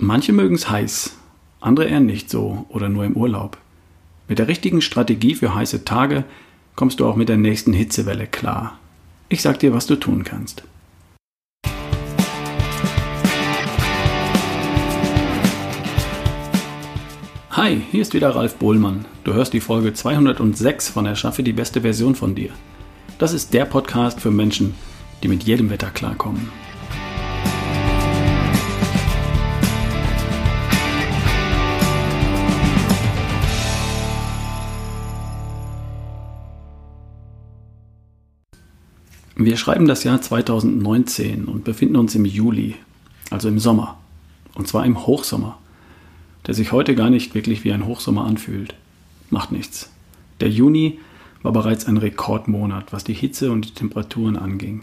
Manche mögen es heiß, andere eher nicht so oder nur im Urlaub. Mit der richtigen Strategie für heiße Tage kommst du auch mit der nächsten Hitzewelle klar. Ich sag dir, was du tun kannst. Hi, hier ist wieder Ralf Bohlmann. Du hörst die Folge 206 von Erschaffe die beste Version von dir. Das ist der Podcast für Menschen, die mit jedem Wetter klarkommen. Wir schreiben das Jahr 2019 und befinden uns im Juli, also im Sommer. Und zwar im Hochsommer, der sich heute gar nicht wirklich wie ein Hochsommer anfühlt. Macht nichts. Der Juni war bereits ein Rekordmonat, was die Hitze und die Temperaturen anging.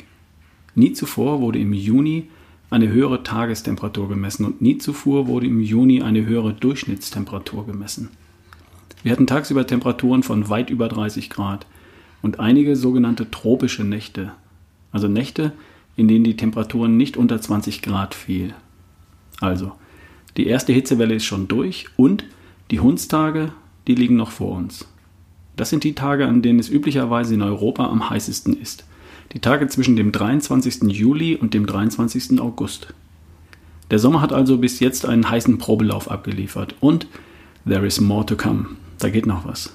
Nie zuvor wurde im Juni eine höhere Tagestemperatur gemessen und nie zuvor wurde im Juni eine höhere Durchschnittstemperatur gemessen. Wir hatten tagsüber Temperaturen von weit über 30 Grad und einige sogenannte tropische Nächte, also Nächte, in denen die Temperaturen nicht unter 20 Grad fiel. Also, die erste Hitzewelle ist schon durch und die Hundstage, die liegen noch vor uns. Das sind die Tage, an denen es üblicherweise in Europa am heißesten ist. Die Tage zwischen dem 23. Juli und dem 23. August. Der Sommer hat also bis jetzt einen heißen Probelauf abgeliefert und there is more to come. Da geht noch was.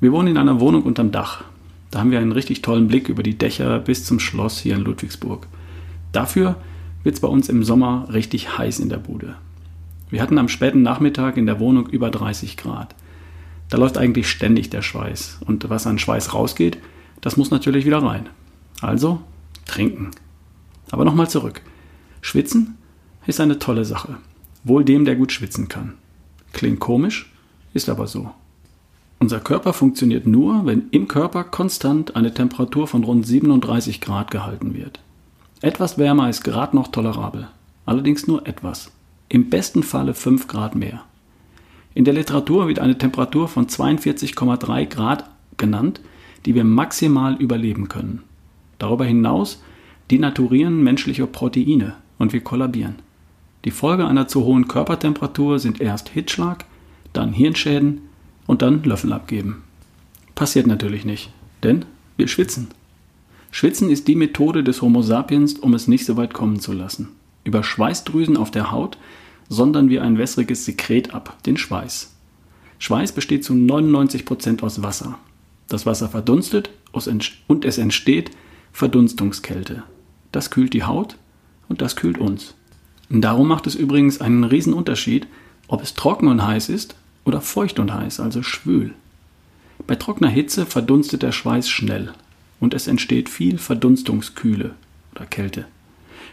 Wir wohnen in einer Wohnung unterm Dach. Da haben wir einen richtig tollen Blick über die Dächer bis zum Schloss hier in Ludwigsburg. Dafür wird es bei uns im Sommer richtig heiß in der Bude. Wir hatten am späten Nachmittag in der Wohnung über 30 Grad. Da läuft eigentlich ständig der Schweiß. Und was an Schweiß rausgeht, das muss natürlich wieder rein. Also trinken. Aber nochmal zurück. Schwitzen ist eine tolle Sache. Wohl dem, der gut schwitzen kann. Klingt komisch, ist aber so. Unser Körper funktioniert nur, wenn im Körper konstant eine Temperatur von rund 37 Grad gehalten wird. Etwas wärmer ist gerade noch tolerabel, allerdings nur etwas. Im besten Falle 5 Grad mehr. In der Literatur wird eine Temperatur von 42,3 Grad genannt, die wir maximal überleben können. Darüber hinaus denaturieren menschliche Proteine und wir kollabieren. Die Folge einer zu hohen Körpertemperatur sind erst Hitzschlag, dann Hirnschäden, und dann Löffel abgeben. Passiert natürlich nicht, denn wir schwitzen. Schwitzen ist die Methode des Homo sapiens, um es nicht so weit kommen zu lassen. Über Schweißdrüsen auf der Haut sondern wir ein wässriges Sekret ab, den Schweiß. Schweiß besteht zu 99% aus Wasser. Das Wasser verdunstet und es entsteht Verdunstungskälte. Das kühlt die Haut und das kühlt uns. Darum macht es übrigens einen Unterschied, ob es trocken und heiß ist oder feucht und heiß, also schwül. Bei trockener Hitze verdunstet der Schweiß schnell und es entsteht viel Verdunstungskühle oder Kälte.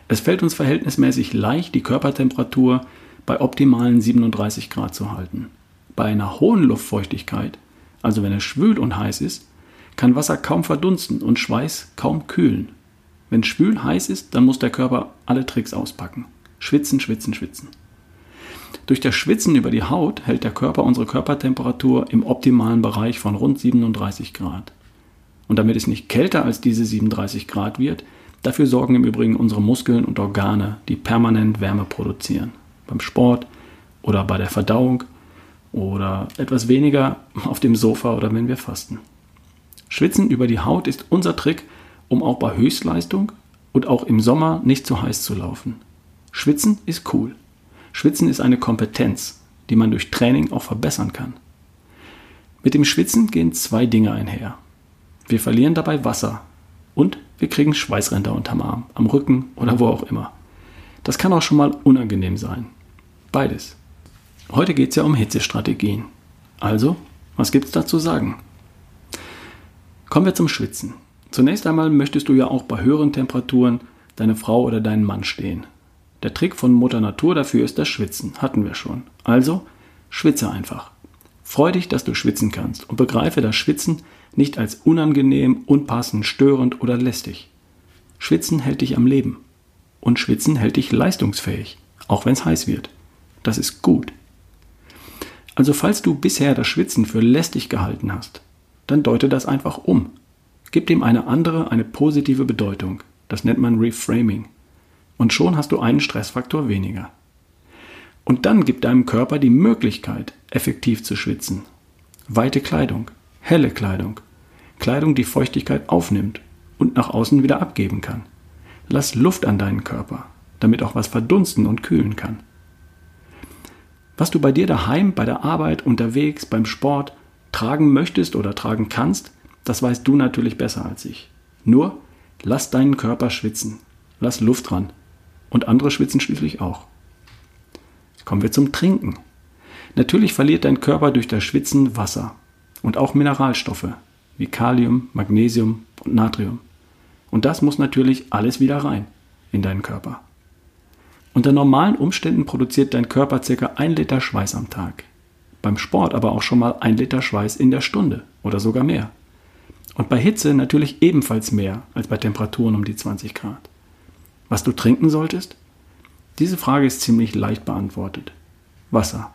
Es fällt uns verhältnismäßig leicht, die Körpertemperatur bei optimalen 37 Grad zu halten. Bei einer hohen Luftfeuchtigkeit, also wenn es schwül und heiß ist, kann Wasser kaum verdunsten und Schweiß kaum kühlen. Wenn schwül heiß ist, dann muss der Körper alle Tricks auspacken. Schwitzen, schwitzen, schwitzen. Durch das Schwitzen über die Haut hält der Körper unsere Körpertemperatur im optimalen Bereich von rund 37 Grad. Und damit es nicht kälter als diese 37 Grad wird, dafür sorgen im Übrigen unsere Muskeln und Organe, die permanent Wärme produzieren. Beim Sport oder bei der Verdauung oder etwas weniger auf dem Sofa oder wenn wir fasten. Schwitzen über die Haut ist unser Trick, um auch bei Höchstleistung und auch im Sommer nicht zu heiß zu laufen. Schwitzen ist cool. Schwitzen ist eine Kompetenz, die man durch Training auch verbessern kann. Mit dem Schwitzen gehen zwei Dinge einher. Wir verlieren dabei Wasser und wir kriegen Schweißränder unterm Arm, am Rücken oder wo auch immer. Das kann auch schon mal unangenehm sein. Beides. Heute geht es ja um Hitzestrategien. Also, was gibt es da zu sagen? Kommen wir zum Schwitzen. Zunächst einmal möchtest du ja auch bei höheren Temperaturen deine Frau oder deinen Mann stehen. Der Trick von Mutter Natur dafür ist das Schwitzen, hatten wir schon. Also, schwitze einfach. Freu dich, dass du schwitzen kannst und begreife das Schwitzen nicht als unangenehm, unpassend, störend oder lästig. Schwitzen hält dich am Leben. Und Schwitzen hält dich leistungsfähig, auch wenn es heiß wird. Das ist gut. Also falls du bisher das Schwitzen für lästig gehalten hast, dann deute das einfach um. Gib dem eine andere, eine positive Bedeutung. Das nennt man Reframing und schon hast du einen Stressfaktor weniger. Und dann gib deinem Körper die Möglichkeit, effektiv zu schwitzen. Weite Kleidung, helle Kleidung, Kleidung, die Feuchtigkeit aufnimmt und nach außen wieder abgeben kann. Lass Luft an deinen Körper, damit auch was verdunsten und kühlen kann. Was du bei dir daheim, bei der Arbeit, unterwegs, beim Sport tragen möchtest oder tragen kannst, das weißt du natürlich besser als ich. Nur lass deinen Körper schwitzen, lass Luft dran und andere schwitzen schließlich auch. Kommen wir zum Trinken. Natürlich verliert dein Körper durch das Schwitzen Wasser und auch Mineralstoffe wie Kalium, Magnesium und Natrium. Und das muss natürlich alles wieder rein in deinen Körper. Unter normalen Umständen produziert dein Körper ca. 1 Liter Schweiß am Tag. Beim Sport aber auch schon mal 1 Liter Schweiß in der Stunde oder sogar mehr. Und bei Hitze natürlich ebenfalls mehr als bei Temperaturen um die 20 Grad. Was du trinken solltest? Diese Frage ist ziemlich leicht beantwortet. Wasser.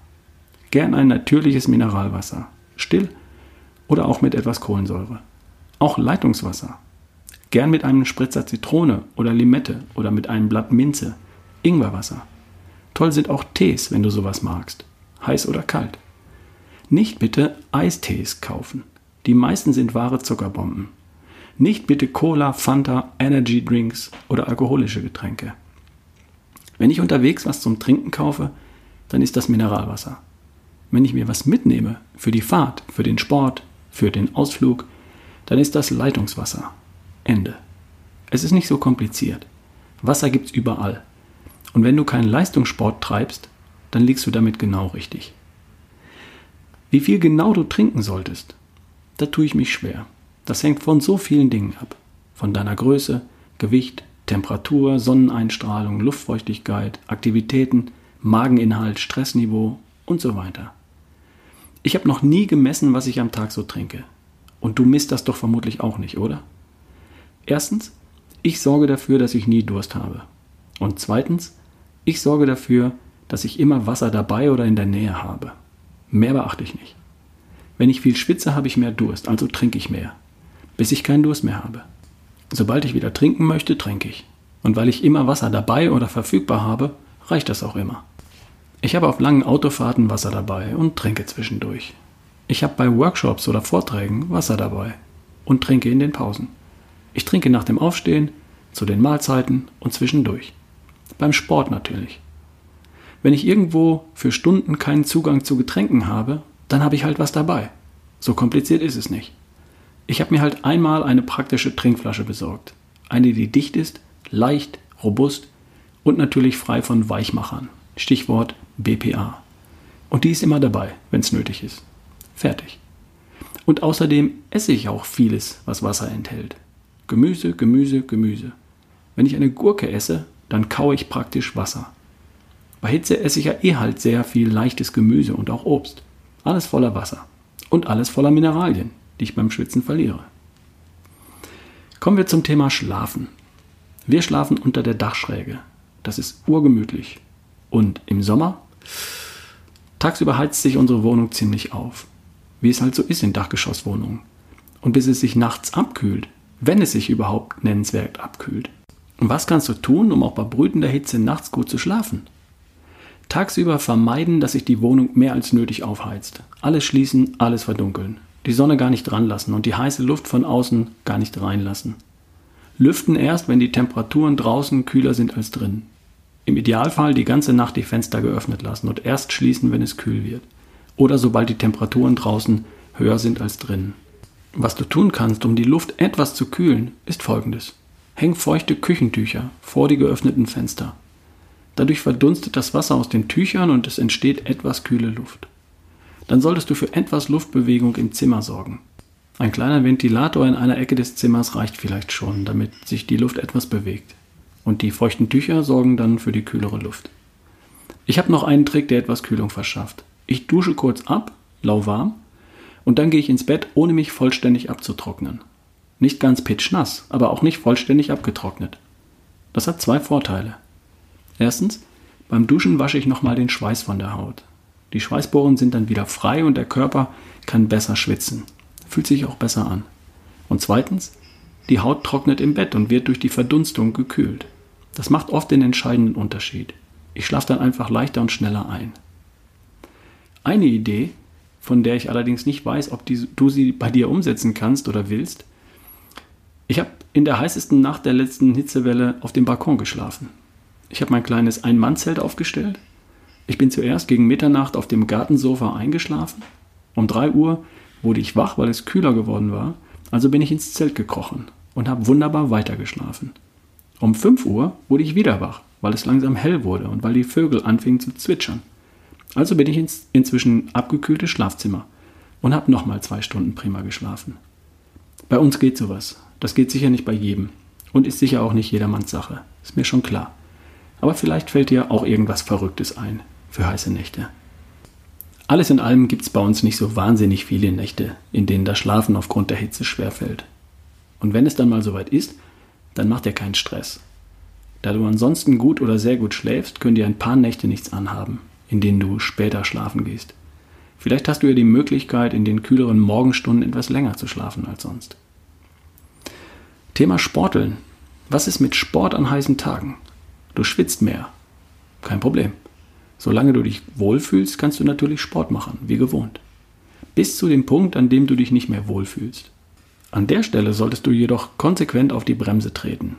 Gern ein natürliches Mineralwasser. Still oder auch mit etwas Kohlensäure. Auch Leitungswasser. Gern mit einem Spritzer Zitrone oder Limette oder mit einem Blatt Minze. Ingwerwasser. Toll sind auch Tees, wenn du sowas magst. Heiß oder kalt. Nicht bitte Eistees kaufen. Die meisten sind wahre Zuckerbomben. Nicht bitte Cola, Fanta, Energy Drinks oder alkoholische Getränke. Wenn ich unterwegs was zum Trinken kaufe, dann ist das Mineralwasser. Wenn ich mir was mitnehme für die Fahrt, für den Sport, für den Ausflug, dann ist das Leitungswasser. Ende. Es ist nicht so kompliziert. Wasser gibt's überall. Und wenn du keinen Leistungssport treibst, dann liegst du damit genau richtig. Wie viel genau du trinken solltest, da tue ich mich schwer. Das hängt von so vielen Dingen ab. Von deiner Größe, Gewicht, Temperatur, Sonneneinstrahlung, Luftfeuchtigkeit, Aktivitäten, Mageninhalt, Stressniveau und so weiter. Ich habe noch nie gemessen, was ich am Tag so trinke. Und du misst das doch vermutlich auch nicht, oder? Erstens, ich sorge dafür, dass ich nie Durst habe. Und zweitens, ich sorge dafür, dass ich immer Wasser dabei oder in der Nähe habe. Mehr beachte ich nicht. Wenn ich viel schwitze, habe ich mehr Durst, also trinke ich mehr, bis ich keinen Durst mehr habe. Sobald ich wieder trinken möchte, trinke ich. Und weil ich immer Wasser dabei oder verfügbar habe, reicht das auch immer. Ich habe auf langen Autofahrten Wasser dabei und trinke zwischendurch. Ich habe bei Workshops oder Vorträgen Wasser dabei und trinke in den Pausen. Ich trinke nach dem Aufstehen, zu den Mahlzeiten und zwischendurch. Beim Sport natürlich. Wenn ich irgendwo für Stunden keinen Zugang zu Getränken habe, dann habe ich halt was dabei. So kompliziert ist es nicht. Ich habe mir halt einmal eine praktische Trinkflasche besorgt. Eine, die dicht ist, leicht, robust und natürlich frei von Weichmachern. Stichwort BPA. Und die ist immer dabei, wenn es nötig ist. Fertig. Und außerdem esse ich auch vieles, was Wasser enthält. Gemüse, Gemüse, Gemüse. Wenn ich eine Gurke esse, dann kaue ich praktisch Wasser. Bei Hitze esse ich ja eh halt sehr viel leichtes Gemüse und auch Obst. Alles voller Wasser. Und alles voller Mineralien die ich beim Schwitzen verliere. Kommen wir zum Thema Schlafen. Wir schlafen unter der Dachschräge. Das ist urgemütlich. Und im Sommer? Tagsüber heizt sich unsere Wohnung ziemlich auf. Wie es halt so ist in Dachgeschosswohnungen. Und bis es sich nachts abkühlt, wenn es sich überhaupt nennenswert abkühlt. Und was kannst du tun, um auch bei brütender Hitze nachts gut zu schlafen? Tagsüber vermeiden, dass sich die Wohnung mehr als nötig aufheizt. Alles schließen, alles verdunkeln die Sonne gar nicht dran lassen und die heiße Luft von außen gar nicht reinlassen. Lüften erst, wenn die Temperaturen draußen kühler sind als drin. Im Idealfall die ganze Nacht die Fenster geöffnet lassen und erst schließen, wenn es kühl wird. Oder sobald die Temperaturen draußen höher sind als drin. Was du tun kannst, um die Luft etwas zu kühlen, ist folgendes. Häng feuchte Küchentücher vor die geöffneten Fenster. Dadurch verdunstet das Wasser aus den Tüchern und es entsteht etwas kühle Luft dann solltest du für etwas Luftbewegung im Zimmer sorgen. Ein kleiner Ventilator in einer Ecke des Zimmers reicht vielleicht schon, damit sich die Luft etwas bewegt. Und die feuchten Tücher sorgen dann für die kühlere Luft. Ich habe noch einen Trick, der etwas Kühlung verschafft. Ich dusche kurz ab, lauwarm, und dann gehe ich ins Bett, ohne mich vollständig abzutrocknen. Nicht ganz pitschnass, aber auch nicht vollständig abgetrocknet. Das hat zwei Vorteile. Erstens, beim Duschen wasche ich nochmal den Schweiß von der Haut. Die Schweißporen sind dann wieder frei und der Körper kann besser schwitzen. Fühlt sich auch besser an. Und zweitens, die Haut trocknet im Bett und wird durch die Verdunstung gekühlt. Das macht oft den entscheidenden Unterschied. Ich schlafe dann einfach leichter und schneller ein. Eine Idee, von der ich allerdings nicht weiß, ob die, du sie bei dir umsetzen kannst oder willst. Ich habe in der heißesten Nacht der letzten Hitzewelle auf dem Balkon geschlafen. Ich habe mein kleines Ein-Mann-Zelt aufgestellt. Ich bin zuerst gegen Mitternacht auf dem Gartensofa eingeschlafen. Um 3 Uhr wurde ich wach, weil es kühler geworden war. Also bin ich ins Zelt gekrochen und habe wunderbar weitergeschlafen. Um 5 Uhr wurde ich wieder wach, weil es langsam hell wurde und weil die Vögel anfingen zu zwitschern. Also bin ich ins inzwischen abgekühlte Schlafzimmer und habe nochmal zwei Stunden prima geschlafen. Bei uns geht sowas. Das geht sicher nicht bei jedem und ist sicher auch nicht jedermanns Sache. Ist mir schon klar. Aber vielleicht fällt dir auch irgendwas Verrücktes ein für heiße Nächte. Alles in allem gibt es bei uns nicht so wahnsinnig viele Nächte, in denen das Schlafen aufgrund der Hitze schwerfällt. Und wenn es dann mal soweit ist, dann macht dir keinen Stress. Da du ansonsten gut oder sehr gut schläfst, können dir ein paar Nächte nichts anhaben, in denen du später schlafen gehst. Vielleicht hast du ja die Möglichkeit, in den kühleren Morgenstunden etwas länger zu schlafen als sonst. Thema Sporteln. Was ist mit Sport an heißen Tagen? Du schwitzt mehr. Kein Problem. Solange du dich wohlfühlst, kannst du natürlich Sport machen, wie gewohnt. Bis zu dem Punkt, an dem du dich nicht mehr wohlfühlst. An der Stelle solltest du jedoch konsequent auf die Bremse treten.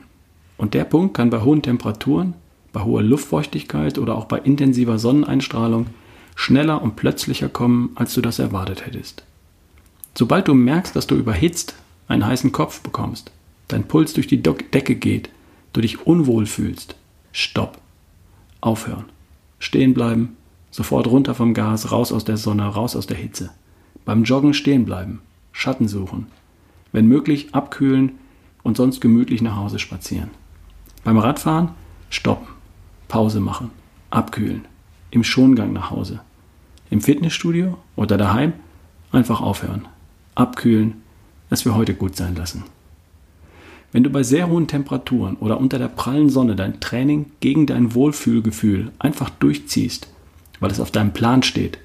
Und der Punkt kann bei hohen Temperaturen, bei hoher Luftfeuchtigkeit oder auch bei intensiver Sonneneinstrahlung schneller und plötzlicher kommen, als du das erwartet hättest. Sobald du merkst, dass du überhitzt, einen heißen Kopf bekommst, dein Puls durch die Decke geht, du dich unwohl fühlst, stopp. Aufhören. Stehen bleiben, sofort runter vom Gas, raus aus der Sonne, raus aus der Hitze. Beim Joggen stehen bleiben, Schatten suchen, wenn möglich abkühlen und sonst gemütlich nach Hause spazieren. Beim Radfahren stoppen, Pause machen, abkühlen, im Schongang nach Hause. Im Fitnessstudio oder daheim einfach aufhören, abkühlen, es für heute gut sein lassen. Wenn du bei sehr hohen Temperaturen oder unter der prallen Sonne dein Training gegen dein Wohlfühlgefühl einfach durchziehst, weil es auf deinem Plan steht,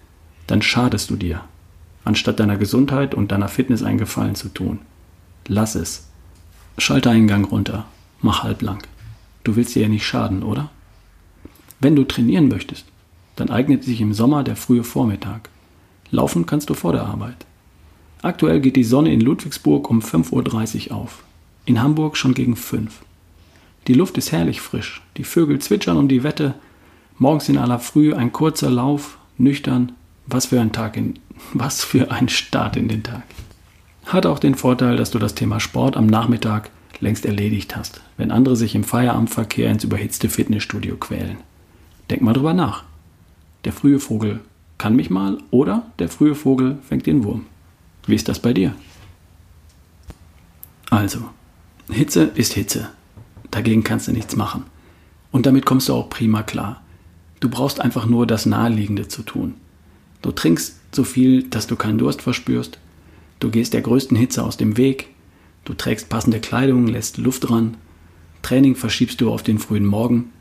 dann schadest du dir, anstatt deiner Gesundheit und deiner Fitness einen Gefallen zu tun. Lass es. Schalte einen Gang runter. Mach halblang. Du willst dir ja nicht schaden, oder? Wenn du trainieren möchtest, dann eignet sich im Sommer der frühe Vormittag. Laufen kannst du vor der Arbeit. Aktuell geht die Sonne in Ludwigsburg um 5.30 Uhr auf. In Hamburg schon gegen 5. Die Luft ist herrlich frisch. Die Vögel zwitschern um die Wette. Morgens in aller Früh ein kurzer Lauf, nüchtern. Was für ein Tag in, was für ein Start in den Tag. Hat auch den Vorteil, dass du das Thema Sport am Nachmittag längst erledigt hast, wenn andere sich im Feierabendverkehr ins überhitzte Fitnessstudio quälen. Denk mal drüber nach. Der frühe Vogel kann mich mal oder der frühe Vogel fängt den Wurm. Wie ist das bei dir? Also, Hitze ist Hitze. Dagegen kannst du nichts machen. Und damit kommst du auch prima klar. Du brauchst einfach nur das Naheliegende zu tun. Du trinkst so viel, dass du keinen Durst verspürst. Du gehst der größten Hitze aus dem Weg. Du trägst passende Kleidung, lässt Luft ran. Training verschiebst du auf den frühen Morgen.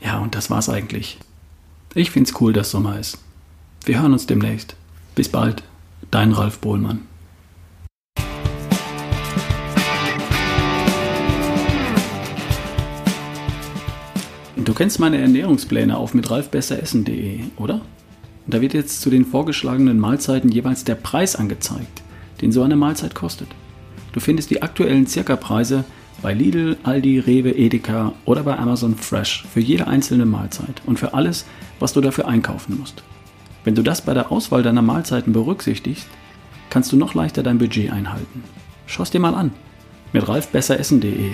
Ja, und das war's eigentlich. Ich find's cool, dass Sommer ist. Wir hören uns demnächst. Bis bald. Dein Ralf Bohlmann. Du kennst meine Ernährungspläne auf mit ralfbesseressen.de, oder? Da wird jetzt zu den vorgeschlagenen Mahlzeiten jeweils der Preis angezeigt den so eine Mahlzeit kostet. Du findest die aktuellen Circa-Preise bei Lidl, Aldi, Rewe, Edeka oder bei Amazon Fresh für jede einzelne Mahlzeit und für alles, was du dafür einkaufen musst. Wenn du das bei der Auswahl deiner Mahlzeiten berücksichtigst, kannst du noch leichter dein Budget einhalten. Schau es dir mal an mit ralfbesseressen.de